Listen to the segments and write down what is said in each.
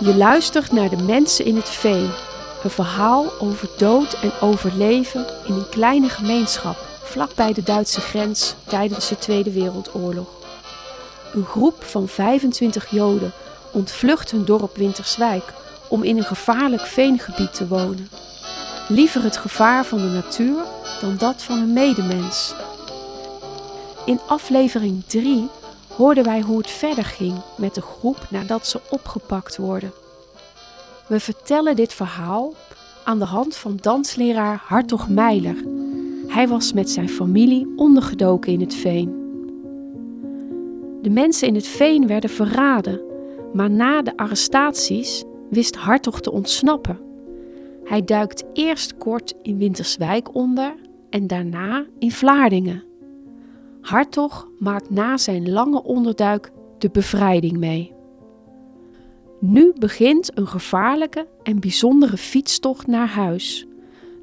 Je luistert naar de mensen in het veen. Een verhaal over dood en overleven in een kleine gemeenschap vlakbij de Duitse grens tijdens de Tweede Wereldoorlog. Een groep van 25 Joden ontvlucht hun dorp Winterswijk om in een gevaarlijk veengebied te wonen. Liever het gevaar van de natuur dan dat van een medemens. In aflevering 3 hoorden wij hoe het verder ging met de groep nadat ze opgepakt worden. We vertellen dit verhaal aan de hand van dansleraar Hartog Meiler. Hij was met zijn familie ondergedoken in het veen. De mensen in het veen werden verraden, maar na de arrestaties wist Hartog te ontsnappen. Hij duikt eerst kort in Winterswijk onder en daarna in Vlaardingen. Hartog maakt na zijn lange onderduik de bevrijding mee. Nu begint een gevaarlijke en bijzondere fietstocht naar huis.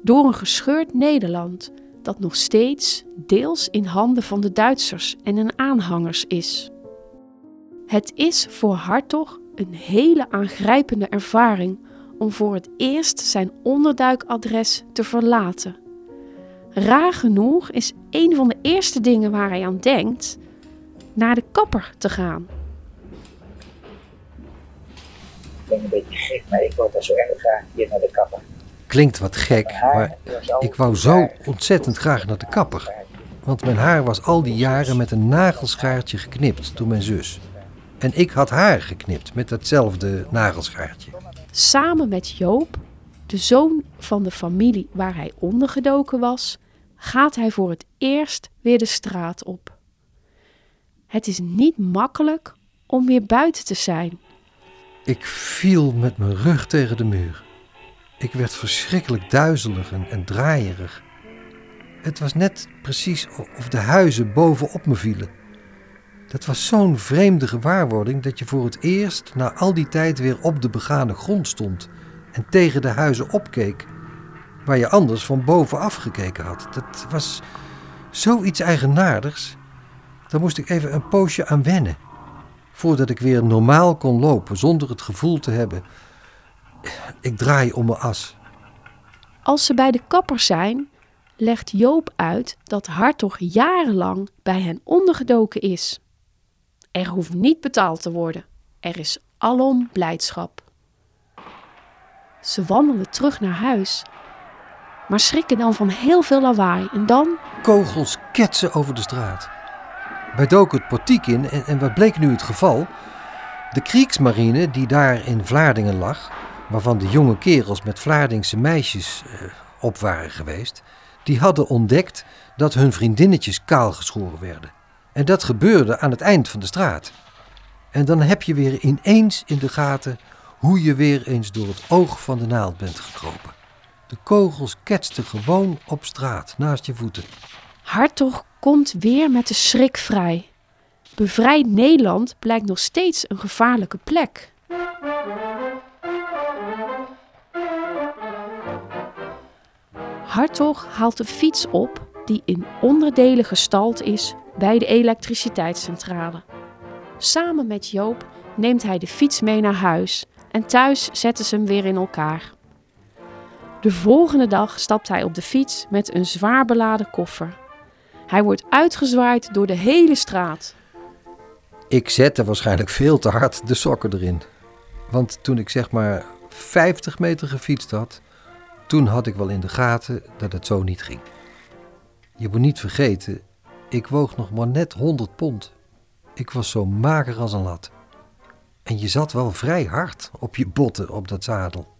Door een gescheurd Nederland dat nog steeds deels in handen van de Duitsers en hun aanhangers is. Het is voor Hartog een hele aangrijpende ervaring om voor het eerst zijn onderduikadres te verlaten. Raar genoeg is een van de eerste dingen waar hij aan denkt naar de kapper te gaan. Ik ben een beetje gek, maar ik word er zo erg graag hier naar de kapper. Klinkt wat gek, maar ik wou zo ontzettend graag naar de kapper. Want mijn haar was al die jaren met een nagelschaartje geknipt door mijn zus. En ik had haar geknipt met datzelfde nagelschaartje. Samen met Joop, de zoon van de familie waar hij ondergedoken was, gaat hij voor het eerst weer de straat op. Het is niet makkelijk om weer buiten te zijn. Ik viel met mijn rug tegen de muur. Ik werd verschrikkelijk duizelig en, en draaierig. Het was net precies of de huizen bovenop me vielen. Dat was zo'n vreemde gewaarwording dat je voor het eerst na al die tijd weer op de begane grond stond en tegen de huizen opkeek, waar je anders van bovenaf gekeken had. Dat was zoiets eigenaardigs. Daar moest ik even een poosje aan wennen, voordat ik weer normaal kon lopen zonder het gevoel te hebben: ik draai om mijn as. Als ze bij de kapper zijn, legt Joop uit dat Hartog jarenlang bij hen ondergedoken is. Er hoeft niet betaald te worden. Er is alom blijdschap. Ze wandelen terug naar huis, maar schrikken dan van heel veel lawaai en dan... Kogels ketsen over de straat. Wij doken het portiek in en, en wat bleek nu het geval? De Kriegsmarine die daar in Vlaardingen lag, waarvan de jonge kerels met Vlaardingse meisjes eh, op waren geweest, die hadden ontdekt dat hun vriendinnetjes kaal geschoren werden. En dat gebeurde aan het eind van de straat. En dan heb je weer ineens in de gaten hoe je weer eens door het oog van de naald bent gekropen. De kogels ketsten gewoon op straat naast je voeten. Hartog komt weer met de schrik vrij. Bevrijd Nederland blijkt nog steeds een gevaarlijke plek. Hartog haalt de fiets op die in onderdelen gestald is bij de elektriciteitscentrale. Samen met Joop neemt hij de fiets mee naar huis en thuis zetten ze hem weer in elkaar. De volgende dag stapt hij op de fiets met een zwaar beladen koffer. Hij wordt uitgezwaaid door de hele straat. Ik zette waarschijnlijk veel te hard de sokken erin. Want toen ik zeg maar 50 meter gefietst had, toen had ik wel in de gaten dat het zo niet ging. Je moet niet vergeten, ik woog nog maar net 100 pond. Ik was zo mager als een lat. En je zat wel vrij hard op je botten op dat zadel.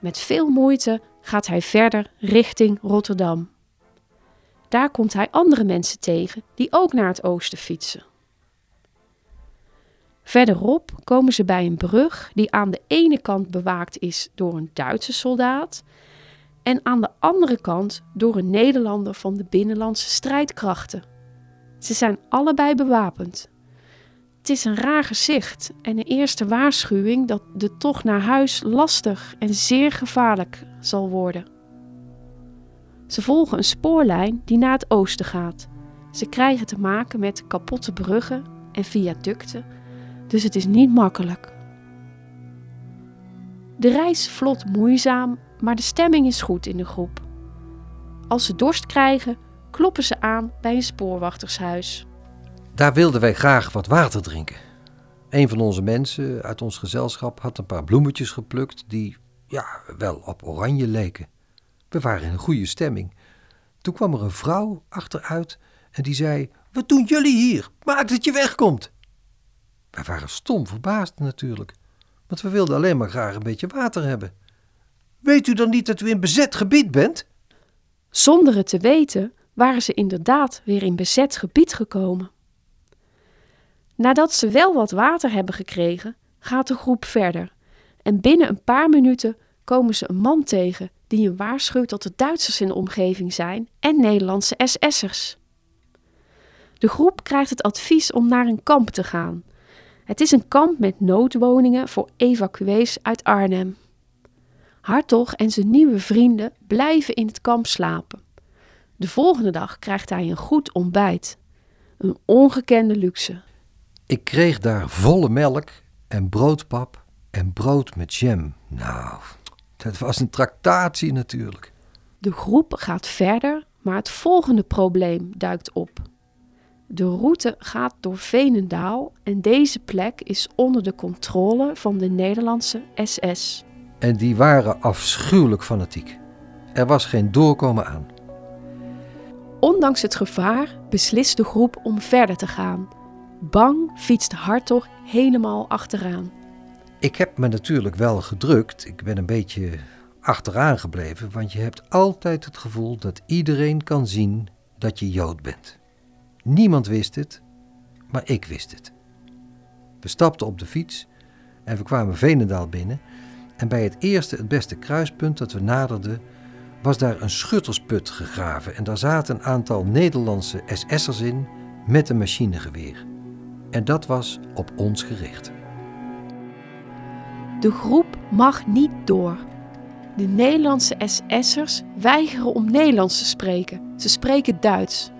Met veel moeite gaat hij verder richting Rotterdam. Daar komt hij andere mensen tegen die ook naar het oosten fietsen. Verderop komen ze bij een brug die aan de ene kant bewaakt is door een Duitse soldaat en aan de andere kant door een Nederlander van de binnenlandse strijdkrachten. Ze zijn allebei bewapend. Het is een raar gezicht en een eerste waarschuwing dat de tocht naar huis lastig en zeer gevaarlijk zal worden. Ze volgen een spoorlijn die naar het oosten gaat. Ze krijgen te maken met kapotte bruggen en viaducten, dus het is niet makkelijk. De reis vlot moeizaam, maar de stemming is goed in de groep. Als ze dorst krijgen, kloppen ze aan bij een spoorwachtershuis. Daar wilden wij graag wat water drinken. Een van onze mensen uit ons gezelschap had een paar bloemetjes geplukt die, ja, wel op oranje leken. We waren in een goede stemming. Toen kwam er een vrouw achteruit en die zei: Wat doen jullie hier? Maak dat je wegkomt. Wij waren stom verbaasd natuurlijk, want we wilden alleen maar graag een beetje water hebben. Weet u dan niet dat u in bezet gebied bent? Zonder het te weten waren ze inderdaad weer in bezet gebied gekomen. Nadat ze wel wat water hebben gekregen, gaat de groep verder. En binnen een paar minuten komen ze een man tegen die hen waarschuwt dat er Duitsers in de omgeving zijn en Nederlandse SS'ers. De groep krijgt het advies om naar een kamp te gaan. Het is een kamp met noodwoningen voor evacuees uit Arnhem. Hartog en zijn nieuwe vrienden blijven in het kamp slapen. De volgende dag krijgt hij een goed ontbijt. Een ongekende luxe. Ik kreeg daar volle melk en broodpap en brood met jam. Nou, dat was een tractatie natuurlijk. De groep gaat verder, maar het volgende probleem duikt op. De route gaat door Veenendaal en deze plek is onder de controle van de Nederlandse SS. En die waren afschuwelijk fanatiek. Er was geen doorkomen aan. Ondanks het gevaar beslist de groep om verder te gaan. Bang fietst Hartog helemaal achteraan. Ik heb me natuurlijk wel gedrukt. Ik ben een beetje achteraan gebleven, want je hebt altijd het gevoel dat iedereen kan zien dat je Jood bent. Niemand wist het, maar ik wist het. We stapten op de fiets en we kwamen Venendaal binnen. En bij het eerste, het beste kruispunt dat we naderden, was daar een schuttersput gegraven. En daar zaten een aantal Nederlandse SS'ers in met een machinegeweer. En dat was op ons gericht. De groep mag niet door. De Nederlandse SS'ers weigeren om Nederlands te spreken. Ze spreken Duits.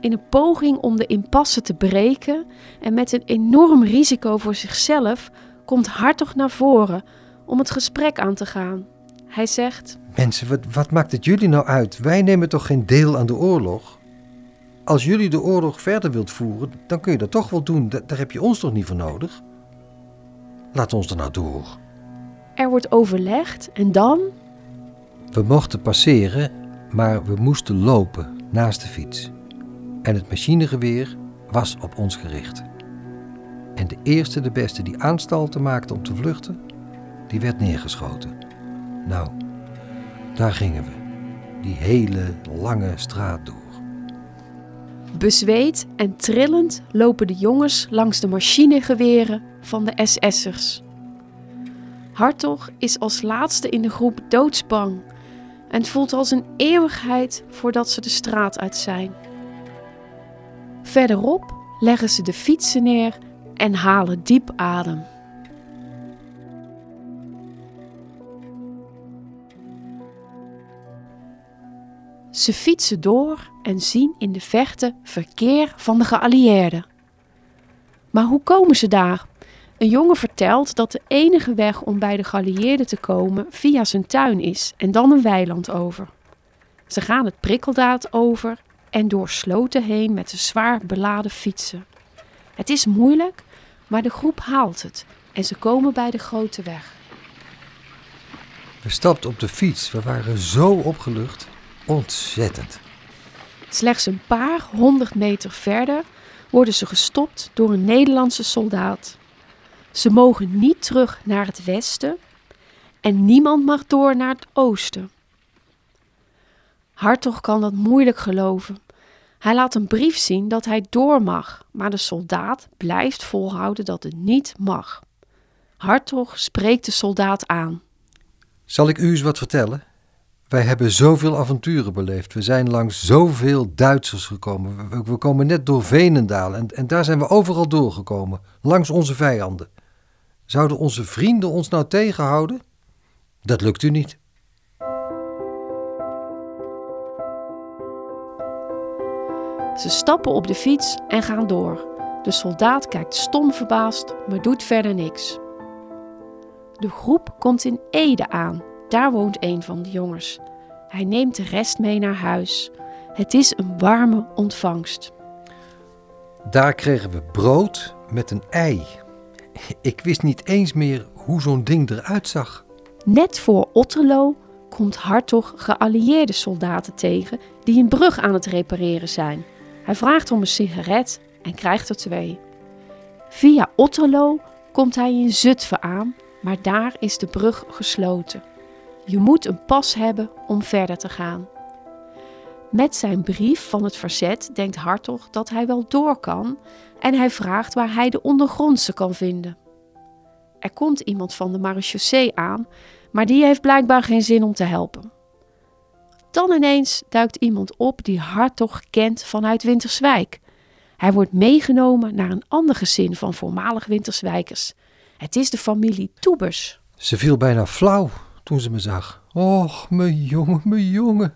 In een poging om de impasse te breken en met een enorm risico voor zichzelf komt Hartog naar voren om het gesprek aan te gaan. Hij zegt: Mensen, wat, wat maakt het jullie nou uit? Wij nemen toch geen deel aan de oorlog? Als jullie de oorlog verder wilt voeren, dan kun je dat toch wel doen. Da- daar heb je ons toch niet voor nodig? Laat ons er nou door. Er wordt overlegd en dan We mochten passeren, maar we moesten lopen naast de fiets. En het machinegeweer was op ons gericht. En de eerste, de beste die aanstalten maakte om te vluchten, die werd neergeschoten. Nou, daar gingen we. Die hele lange straat door. Bezweet en trillend lopen de jongens langs de machinegeweren van de SS'ers. Hartog is als laatste in de groep doodsbang en voelt als een eeuwigheid voordat ze de straat uit zijn. Verderop leggen ze de fietsen neer en halen diep adem. Ze fietsen door en zien in de verte verkeer van de geallieerden. Maar hoe komen ze daar? Een jongen vertelt dat de enige weg om bij de geallieerden te komen via zijn tuin is en dan een weiland over. Ze gaan het prikkeldaad over en door sloten heen met de zwaar beladen fietsen. Het is moeilijk, maar de groep haalt het en ze komen bij de grote weg. We stapten op de fiets. We waren zo opgelucht. Ontzettend. Slechts een paar honderd meter verder worden ze gestopt door een Nederlandse soldaat. Ze mogen niet terug naar het westen en niemand mag door naar het oosten. Hartog kan dat moeilijk geloven. Hij laat een brief zien dat hij door mag, maar de soldaat blijft volhouden dat het niet mag. Hartog spreekt de soldaat aan. Zal ik u eens wat vertellen? Wij hebben zoveel avonturen beleefd. We zijn langs zoveel Duitsers gekomen. We, komen net door Venendaal en, en daar zijn we overal doorgekomen. Langs onze vijanden. Zouden onze vrienden ons nou tegenhouden? Dat lukt u niet. Ze stappen op de fiets en gaan door. De soldaat kijkt stom verbaasd, maar doet verder niks. De groep komt in Ede aan. Daar woont een van de jongens. Hij neemt de rest mee naar huis. Het is een warme ontvangst. Daar kregen we brood met een ei. Ik wist niet eens meer hoe zo'n ding eruit zag. Net voor Otterlo komt Hartog geallieerde soldaten tegen die een brug aan het repareren zijn. Hij vraagt om een sigaret en krijgt er twee. Via Otterlo komt hij in Zutphen aan, maar daar is de brug gesloten. Je moet een pas hebben om verder te gaan. Met zijn brief van het verzet denkt Hartog dat hij wel door kan en hij vraagt waar hij de ondergrondse kan vinden. Er komt iemand van de marechaussee aan, maar die heeft blijkbaar geen zin om te helpen. Dan ineens duikt iemand op die Hartog kent vanuit Winterswijk. Hij wordt meegenomen naar een ander gezin van voormalig Winterswijkers. Het is de familie Toebers. Ze viel bijna flauw toen ze me zag. Och, mijn jongen, mijn jongen.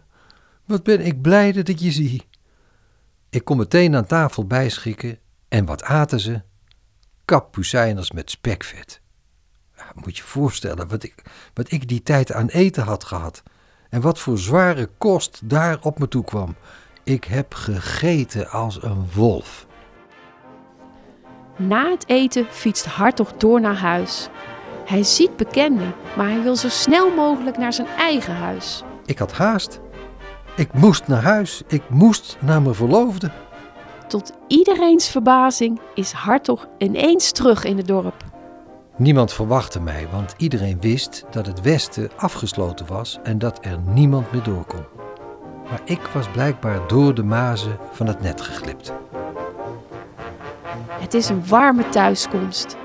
Wat ben ik blij dat ik je zie. Ik kom meteen aan tafel bijschikken en wat aten ze? Kapucijners met spekvet. Moet je voorstellen wat ik, wat ik die tijd aan eten had gehad. En wat voor zware kost daar op me toe kwam. Ik heb gegeten als een wolf. Na het eten fietst Hartog door naar huis. Hij ziet bekenden, maar hij wil zo snel mogelijk naar zijn eigen huis. Ik had haast. Ik moest naar huis. Ik moest naar mijn verloofde. Tot iedereens verbazing is Hartog ineens terug in het dorp. Niemand verwachtte mij, want iedereen wist dat het westen afgesloten was en dat er niemand meer door kon. Maar ik was blijkbaar door de mazen van het net geglipt. Het is een warme thuiskomst.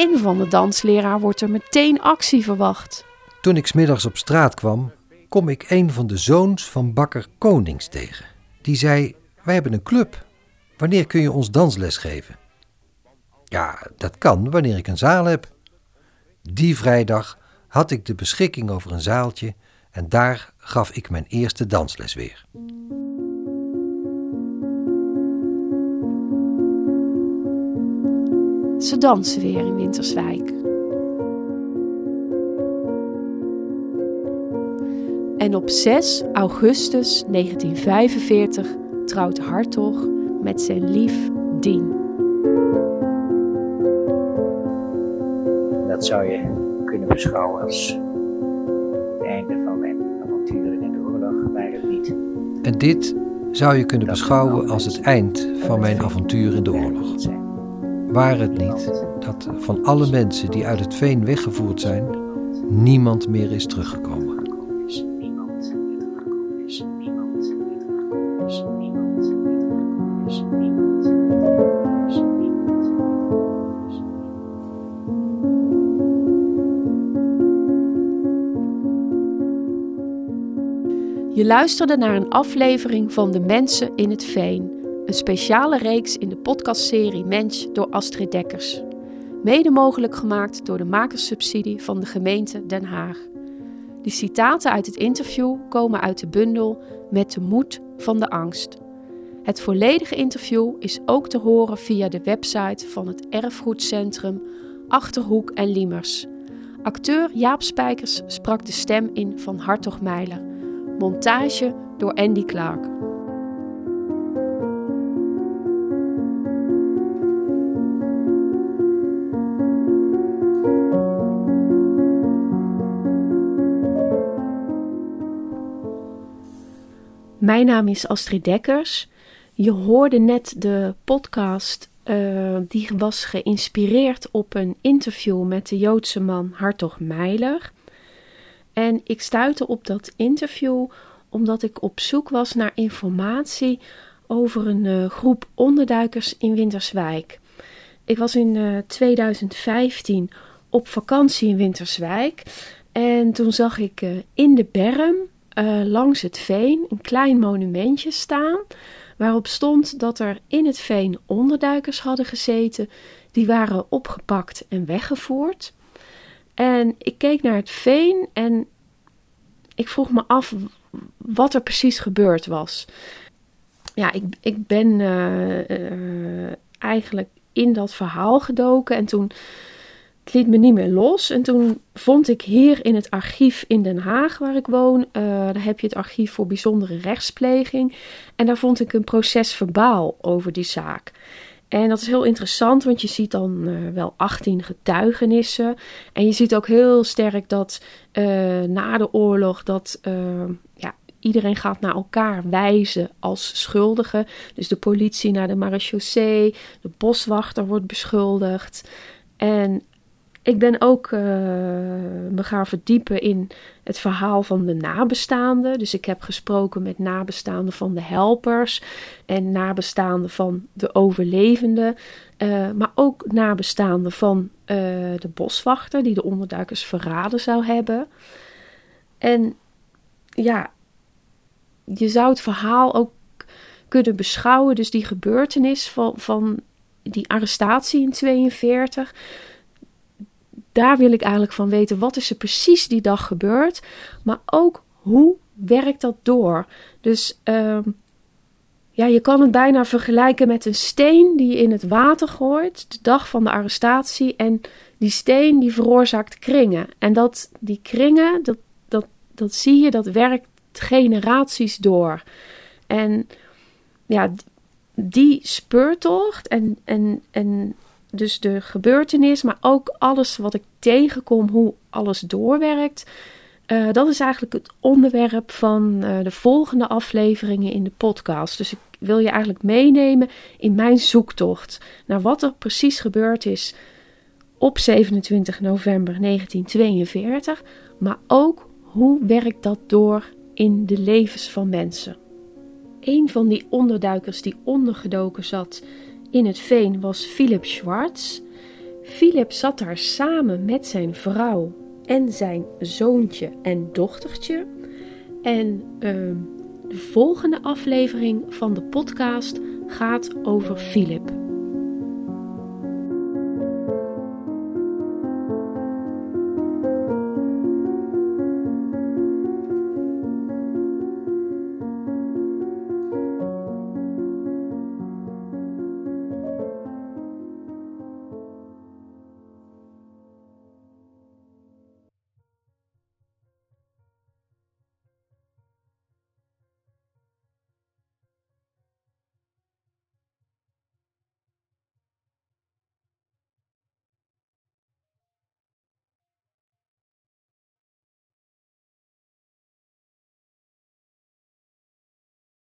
En van de dansleraar wordt er meteen actie verwacht. Toen ik smiddags op straat kwam, kom ik een van de zoons van bakker Konings tegen. Die zei: Wij hebben een club. Wanneer kun je ons dansles geven? Ja, dat kan wanneer ik een zaal heb. Die vrijdag had ik de beschikking over een zaaltje en daar gaf ik mijn eerste dansles weer. Ze dansen weer in Winterswijk. En op 6 augustus 1945 trouwt Hartog met zijn lief Dien. Dat zou je kunnen beschouwen als het einde van mijn avonturen in de oorlog, maar het niet. En dit zou je kunnen beschouwen als het eind van mijn avontuur in de oorlog. Waar het niet dat van alle mensen die uit het veen weggevoerd zijn, niemand meer is teruggekomen. Je luisterde naar een aflevering van De Mensen in het Veen, een speciale reeks in de podcastserie Mens door Astrid Dekkers. Mede mogelijk gemaakt door de makerssubsidie van de gemeente Den Haag. De citaten uit het interview komen uit de bundel Met de moed van de angst. Het volledige interview is ook te horen via de website van het Erfgoedcentrum Achterhoek en Liemers. Acteur Jaap Spijkers sprak de stem in van Hartog Meiler. Montage door Andy Clark. Mijn naam is Astrid Dekkers. Je hoorde net de podcast uh, die was geïnspireerd op een interview met de Joodse man Hartog Meiler. En ik stuitte op dat interview omdat ik op zoek was naar informatie over een uh, groep onderduikers in Winterswijk. Ik was in uh, 2015 op vakantie in Winterswijk en toen zag ik in de berm langs het veen een klein monumentje staan waarop stond dat er in het veen onderduikers hadden gezeten die waren opgepakt en weggevoerd. En ik keek naar het veen en ik vroeg me af wat er precies gebeurd was. Ja, ik, ik ben uh, uh, eigenlijk in dat verhaal gedoken en toen het liet me niet meer los. En toen vond ik hier in het archief in Den Haag, waar ik woon, uh, daar heb je het archief voor bijzondere rechtspleging. En daar vond ik een proces verbaal over die zaak. En dat is heel interessant, want je ziet dan uh, wel 18 getuigenissen. En je ziet ook heel sterk dat uh, na de oorlog dat iedereen gaat naar elkaar wijzen als schuldigen. Dus de politie naar de marechaussee, de boswachter wordt beschuldigd. En ik ben ook uh, me gaan verdiepen in het verhaal van de nabestaanden. Dus ik heb gesproken met nabestaanden van de helpers en nabestaanden van de overlevenden. Uh, maar ook nabestaanden van uh, de boswachter die de onderduikers verraden zou hebben. En ja, je zou het verhaal ook kunnen beschouwen, dus die gebeurtenis van, van die arrestatie in 42 daar wil ik eigenlijk van weten wat is er precies die dag gebeurd, maar ook hoe werkt dat door. Dus uh, ja, je kan het bijna vergelijken met een steen die je in het water gooit de dag van de arrestatie en die steen die veroorzaakt kringen. En dat die kringen, dat, dat, dat zie je, dat werkt generaties door. En ja, die speurtocht en, en, en dus de gebeurtenis, maar ook alles wat ik tegenkom, hoe alles doorwerkt. Uh, dat is eigenlijk het onderwerp van uh, de volgende afleveringen in de podcast. Dus ik wil je eigenlijk meenemen in mijn zoektocht naar wat er precies gebeurd is op 27 november 1942, maar ook hoe werkt dat door in de levens van mensen. Een van die onderduikers die ondergedoken zat in het veen was Philip Schwartz. Philip zat daar samen met zijn vrouw en zijn zoontje en dochtertje. En uh, de volgende aflevering van de podcast gaat over Philip.